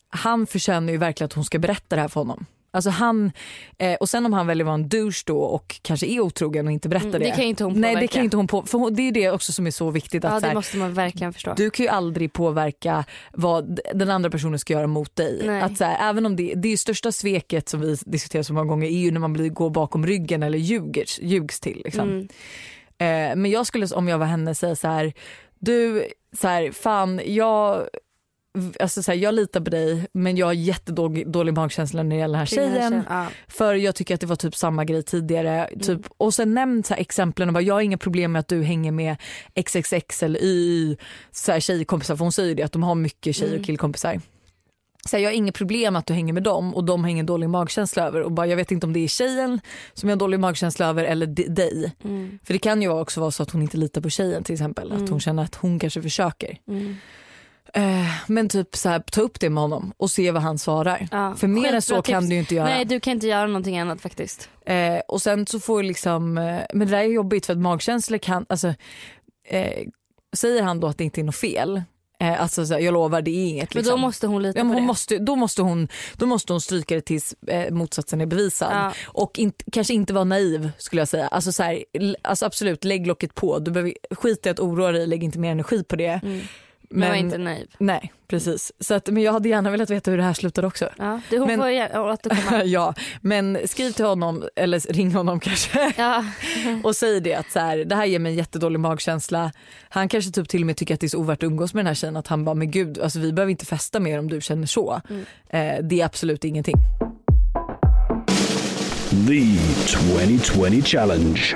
han förtjänar ju verkligen att hon ska berätta det här för honom. Alltså han, eh, och sen om han väljer att vara en douche då och kanske är otrogen och inte berättar Mm, det. det kan inte hon Nej det påverka. kan inte hon på, för det är det också som är så viktigt. Att ja det här, måste man verkligen förstå. du kan ju aldrig påverka vad den andra personen ska göra mot dig. Nej. Att så här, även om det, det är största sveket som vi diskuterar så många gånger är ju när man blir, går bakom ryggen eller ljuger, ljugs till. Liksom. Mm. Eh, men jag skulle om jag var henne säga så här, du, så här, fan jag Alltså så här, jag litar på dig men jag har jättedålig dålig magkänsla när det gäller den här tjejen. tjejen, ja. För jag tycker att det var typ samma grej tidigare. Mm. Typ, och sen nämn så här exemplen och bara, jag har inga problem med att du hänger med XXX eller YY så här tjejkompisar. För hon säger det att de har mycket tjej Mm. och killkompisar. Så här, jag har inget problem att du hänger med dem och de har ingen dålig magkänsla över. Och bara, jag vet inte om det är tjejen som jag har dålig magkänsla över eller dig. Mm. För det kan ju också vara så att hon inte litar på tjejen till exempel. Att hon känner att hon kanske försöker. Mm. Eh, men typ så här, ta upp det med honom och se vad han svarar. Ja. För mer än så kan tips. du ju inte göra. Nej du kan inte göra någonting annat faktiskt. Eh, och sen så får liksom, eh, men det där är jobbigt för att magkänslor kan, alltså eh, säger han då att det inte är något fel, eh, alltså så här, jag lovar det är inget. Men Liksom. då måste hon lita Ja, men på hon det. måste, då, måste hon, då måste hon stryka det tills eh, motsatsen är bevisad. Ja. Och inte, kanske inte vara naiv skulle jag säga. Alltså, så alltså absolut, lägg locket på. Du behöver, skit i att oroa dig, lägg inte mer energi på det. Mm. Men var inte naiv. Nej precis. Så att, men jag hade gärna velat veta hur det här slutar också. Ja, det, hon Men- får gärna återkomma. ja, men skriv till honom eller ring honom kanske ja. och säg det att så här, det här ger mig en jättedålig magkänsla. Han kanske typ till och med tycker att det är så ovärt att umgås med den här tjejen att han bara men gud alltså vi behöver inte festa mer om du känner så. Mm. Eh, det är absolut ingenting. The 2020 Challenge.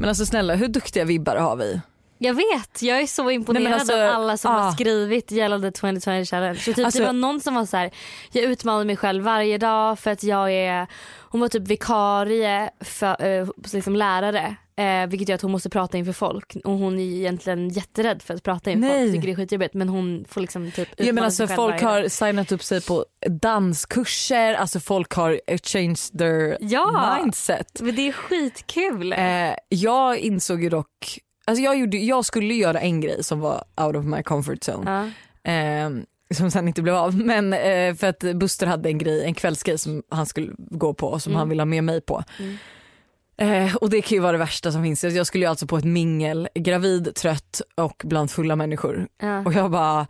Men alltså snälla hur duktiga vibbar har vi? Jag vet, jag är så imponerad Nej, alltså, av alla som ah. har skrivit gällande 2020 challenge. Så typ, Alltså- det var någon som var så här, jag utmanar mig själv varje dag för att jag är, hon var typ vikarie för eh, liksom lärare. Eh, vilket gör att hon måste prata inför folk och hon är egentligen jätterädd för att prata inför Nej. folk. Tycker det är skitjobbigt men hon får liksom typ Ja, men alltså, sig själv folk har signat upp sig på danskurser, alltså folk har changed their Ja. mindset. Men det är skitkul. Eh, jag insåg ju dock, alltså jag, gjorde, jag skulle göra en grej som var out of my comfort zone. ja. Eh, som sen inte blev av. Men eh, för att Buster hade en grej, en kvällsgrej som han skulle gå på och som Mm. han ville ha med mig på. Eh, och det kan ju vara det värsta som finns. Jag skulle ju alltså på ett mingel, gravid, trött och bland fulla människor. Ja. Och jag bara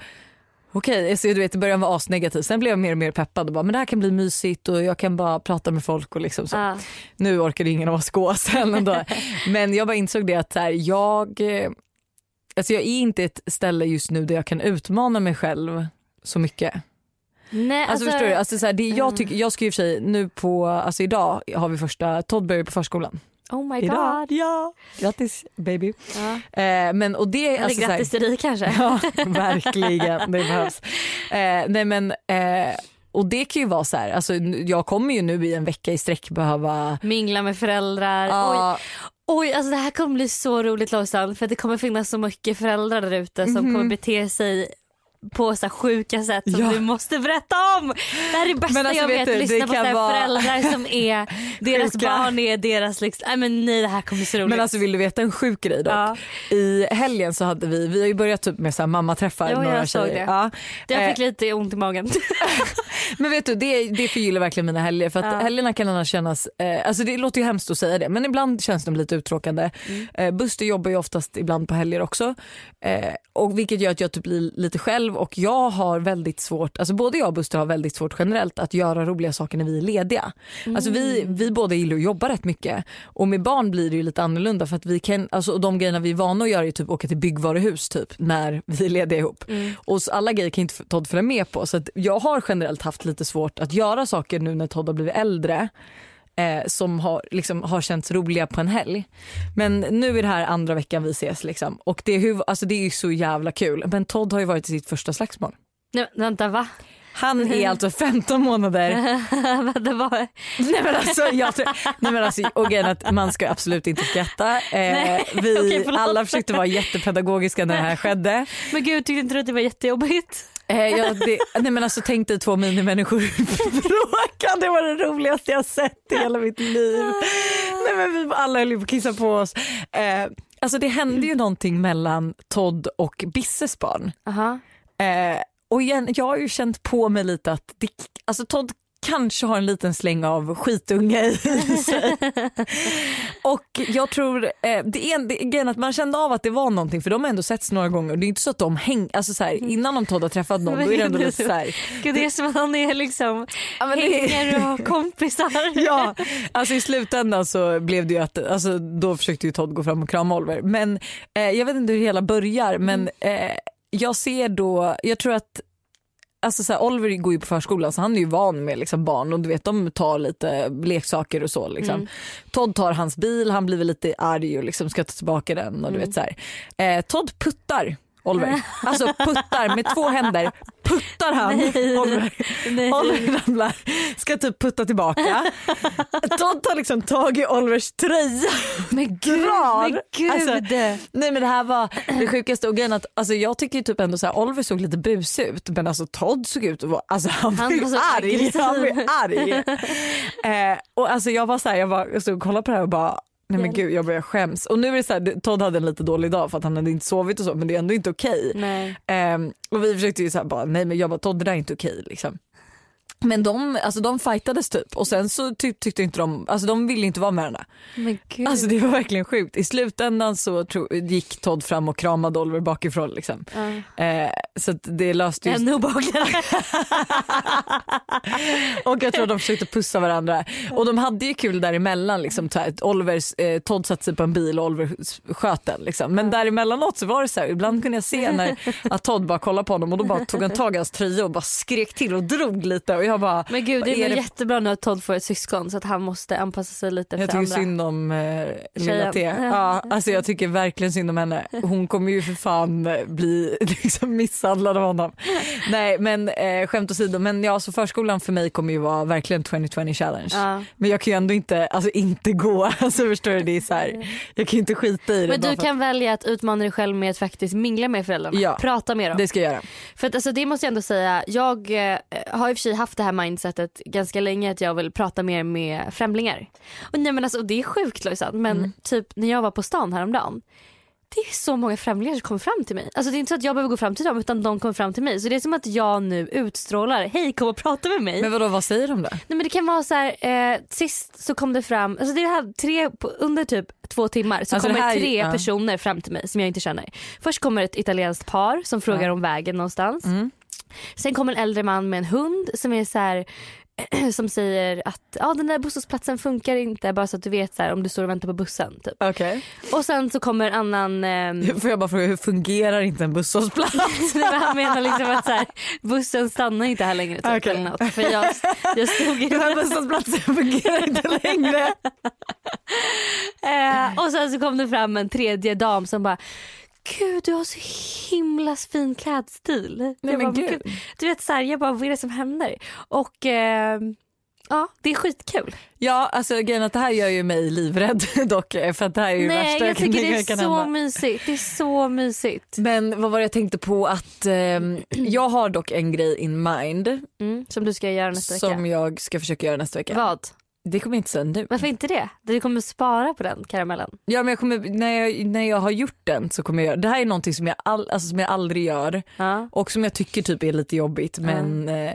okej, så du vet i början var asnegativ. Sen blev jag mer och mer peppad och bara men det här kan bli mysigt och jag kan bara prata med folk och liksom så. Ja. Nu orkade ingen av oss gå sen ändå. Men jag bara insåg det att så här, jag, eh, alltså jag är inte ett ställe just nu där jag kan utmana mig själv så mycket. Nej, Alltså, förstår du? Alltså, så här, det, jag, tycker, jag ska ju för sig nu på, alltså idag har vi första Toddberry på förskolan. Oh my Idag. god. Ja. Grattis baby. Ja. Eh, men och det, Eller alltså, grattis till dig kanske. Ja, verkligen. Det behövs. Eh, nej men, eh, och det kan ju vara så här, alltså, jag kommer ju nu i en vecka i sträck behöva Mingla med föräldrar. Oj, Ja, Oj, alltså det här kommer bli så roligt Lojsan för det kommer finnas så mycket föräldrar där ute som Mhm. kommer bete sig på så sjuka sätt som Ja. du måste berätta om. Det här är det bästa alltså, jag vet vet, du, lyssna på så vara- föräldrar som är, deras Sjuka. barn är deras liksom, nej men nej det här kommer bli så roligt. men alltså vill du veta en sjuk grej dock? Ja. I helgen så hade vi, vi har ju börjat typ med så här mammaträffar. Jo, jag såg det. Ja. jag Eh, fick lite ont i magen. Men vet du, det, det förgyller verkligen mina helger. För att Ja. helgerna kan annars kännas, eh, alltså det låter ju hemskt att säga det, men ibland känns de lite uttråkande. Mm. Eh, Buster jobbar ju oftast ibland på helger också. Eh, och vilket gör att jag typ blir lite själv själv och jag har väldigt svårt, alltså både jag och Buster har väldigt svårt generellt att göra roliga saker när vi är lediga. Alltså vi, vi båda gillar att jobba rätt mycket. Och med barn blir det ju lite annorlunda för att vi kan, alltså och de grejerna vi är vana att göra är typ åka till byggvaruhus typ när vi är lediga ihop. Och så alla grejer kan inte Todd följa med på. Så jag har generellt haft lite svårt att göra saker nu när Todd har blivit äldre eh, som har, liksom, har känts roliga på en helg. Men nu är det här andra veckan vi ses liksom. och det är, huv- alltså, det är så jävla kul. Men Todd har ju varit i sitt första slagsmål. Nej, vänta va? Han är alltså 15 månader. Nej men alltså, jag tror, nej men alltså är att man ska absolut inte skratta. Eh, Nej, vi förlåt. alla försökte vara jättepedagogiska när det här skedde. Men gud tyckte inte du att det var jättejobbigt? Eh, ja, det, nej men alltså tänk dig två minimänniskor bråka, det var det roligaste jag sett i hela mitt liv. Nej men vi alla höll ju på att kissa på oss. Eh, alltså det hände ju någonting mellan Todd och Bisses barn. Aha. Eh, och igen, jag har ju känt på mig lite att det, alltså Todd kanske har en liten släng av skitunge i sig. och jag tror, eh, det är det grejen att man kände av att det var någonting för de har ändå setts några gånger och det är inte så att de hänger, alltså så här, innan de Todd har träffat någon då är det ändå lite så här, Gud det är som att han är liksom ja, hänger och har kompisar. ja, alltså i slutändan så blev det ju att, alltså då försökte ju Todd gå fram och krama Oliver men eh, jag vet inte hur det hela börjar men eh, jag ser då, jag tror att Alltså så här, Oliver går ju på förskolan så han är ju van med liksom barn och du vet de tar lite leksaker och så. Liksom. Todd tar hans bil, han blir väl lite arg och liksom ska ta tillbaka den. Och du vet, så här. Eh, Todd puttar Oliver, alltså puttar med två händer puttar han Oliver. Nej. Oliver ramlar, ska typ putta tillbaka. Todd tar liksom tag i Olivers tröja Men gud, drar. men gud. Alltså, Nej men det här var det sjukaste och grejen att alltså, jag tycker ju typ ändå så här, Oliver såg lite busig ut men alltså Todd såg ut att vara, alltså han var ju arg. Han var arg. eh, och alltså jag var så här, jag var, så kollade på det här och bara Nej men gud jag börjar skäms. Och nu är det så här, Todd hade en lite dålig dag för att han hade inte sovit och så men det är ändå inte okej. Nej. Ehm, och vi försökte ju så här bara, nej men jag bara Todd det där är inte okej liksom. Men de, alltså de fightades typ och sen så typ, tyckte inte de, alltså de ville inte vara med varandra. Alltså det var verkligen sjukt. I slutändan så tro, gick Todd fram och kramade Oliver bakifrån liksom. Ja. Eh, så det löste ju Ännu obehagligare. och jag tror de försökte pussa varandra. Och de hade ju kul däremellan. Liksom, Olivers, eh, Todd satte sig på en bil och Oliver sköt den. Liksom. Men däremellanåt så var det så här, ibland kunde jag se när att Todd bara kollade på honom och då bara tog han tag i hans tröja och bara skrek till och drog lite. Och jag bara, Men gud det är det- jättebra nu att Todd får ett syskon så att han måste anpassa sig lite Jag efter tycker andra. synd om eh, lilla. T. Ja, alltså jag tycker verkligen synd om henne. Hon kommer ju för fan bli liksom misshandlad av honom. Nej men eh, skämt åsido, men ja så förskolan för mig kommer ju vara verkligen 2020 challenge. Ja. Men jag kan ju ändå inte, alltså inte gå, alltså förstår du det är så här, jag kan ju inte skita i det. Men du för kan välja att utmana dig själv med att faktiskt mingla med föräldrarna. Ja. Prata med dem. att, det ska jag göra. För att alltså, det måste jag ändå säga, jag eh, har i och för sig haft det här mindsetet ganska länge att jag vill prata mer med främlingar. Och nej men alltså det är sjukt Lojsan men Mm. typ när jag var på stan häromdagen det är så många främlingar som kommer fram till mig. Alltså det är inte så att jag behöver gå fram till dem utan de kommer fram till mig. Så det är som att jag nu utstrålar, hej kom och prata med mig. Men vadå vad säger de då? Nej men det kan vara så här, eh, sist så kom det fram, alltså det är det här tre, under typ två timmar så Alltså kommer här- tre ja. personer fram till mig som jag inte känner. Först kommer ett italienskt par som frågar Ja. om vägen någonstans. Mm. Sen kommer en äldre man med en hund som är så här som säger att ja, den där busshållplatsen funkar inte bara så att du vet så här, om du står och väntar på bussen. Typ. Okej. Och sen så kommer en annan ehm, Får jag bara fråga hur fungerar inte en busshållplats? Han menar liksom att så här, bussen stannar inte här längre. Typ, Okej. eller något. För jag, jag stod i Den här busshållplatsen fungerar inte längre. Eh, och sen så kom det fram en tredje dam som bara Gud du har så himla fin klädstil. Nej, jag men bara, gud. Du vet så här, jag bara vad är det som händer? Och eh, ja det är skitkul. Ja, alltså grejen att det här gör ju mig livrädd dock för att det här är ju Nej värsta jag tycker det som är så hända. mysigt. Det är så mysigt. Men vad var det jag tänkte på att ehm, jag har dock en grej in mind Mm, som du ska göra nästa som vecka. jag ska försöka göra nästa vecka. Vad? Det kommer jag inte säga nu. Varför inte det? Du kommer spara på den karamellen. Ja, men jag kommer, när, jag, när jag har gjort den så kommer jag det här är någonting som jag, all, alltså, som jag aldrig gör Ja. och som jag tycker typ är lite jobbigt men eh,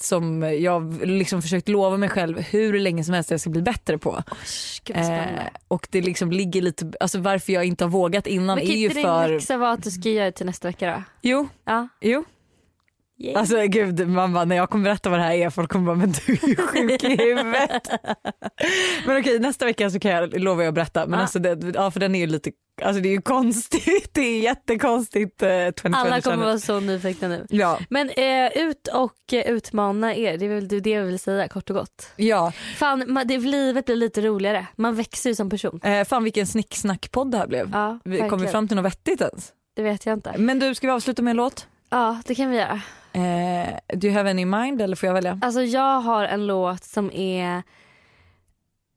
som jag liksom försökt lova mig själv hur länge som helst jag ska bli bättre på. Spännande. Eh, och det liksom ligger lite, alltså varför jag inte har vågat innan Men är kan ju inte din för... läxa vara att du ska göra det till nästa vecka då? Jo, Ja. jo. Yeah. Alltså gud, man bara, när jag kommer berätta vad det här är folk kommer bara men du är ju sjuk i huvudet. men okej nästa vecka så kan jag lova jag att berätta men Ja. alltså det, ja, för den är ju lite, alltså det är ju konstigt, det är jättekonstigt. Eh, 2020 Alla kommer vara så nyfikna nu. Ja, Men eh, ut och eh, utmana er, det är väl det jag vill säga kort och gott. ja. Fan, man, det, livet blir lite roligare. Man växer ju som person. Eh, fan vilken snicksnackpodd det här blev. Ja, vi kom vi fram till något vettigt ens? Det vet jag inte. Men du, ska vi avsluta med en låt? Ja, det kan vi göra. Eh, do you have any in mind eller får jag välja? Alltså jag har en låt som är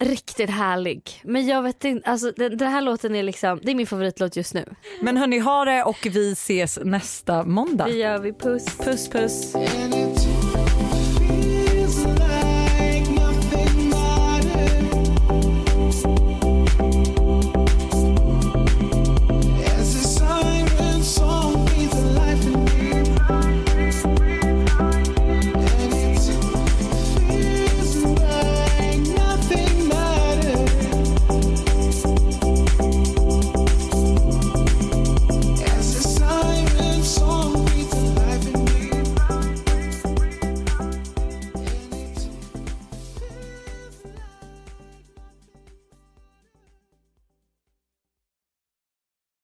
riktigt härlig. Men jag vet inte, alltså den, den här låten är liksom, det är min favoritlåt just nu. Men hörni, ha det och vi ses nästa måndag. Det gör vi, puss. Puss puss.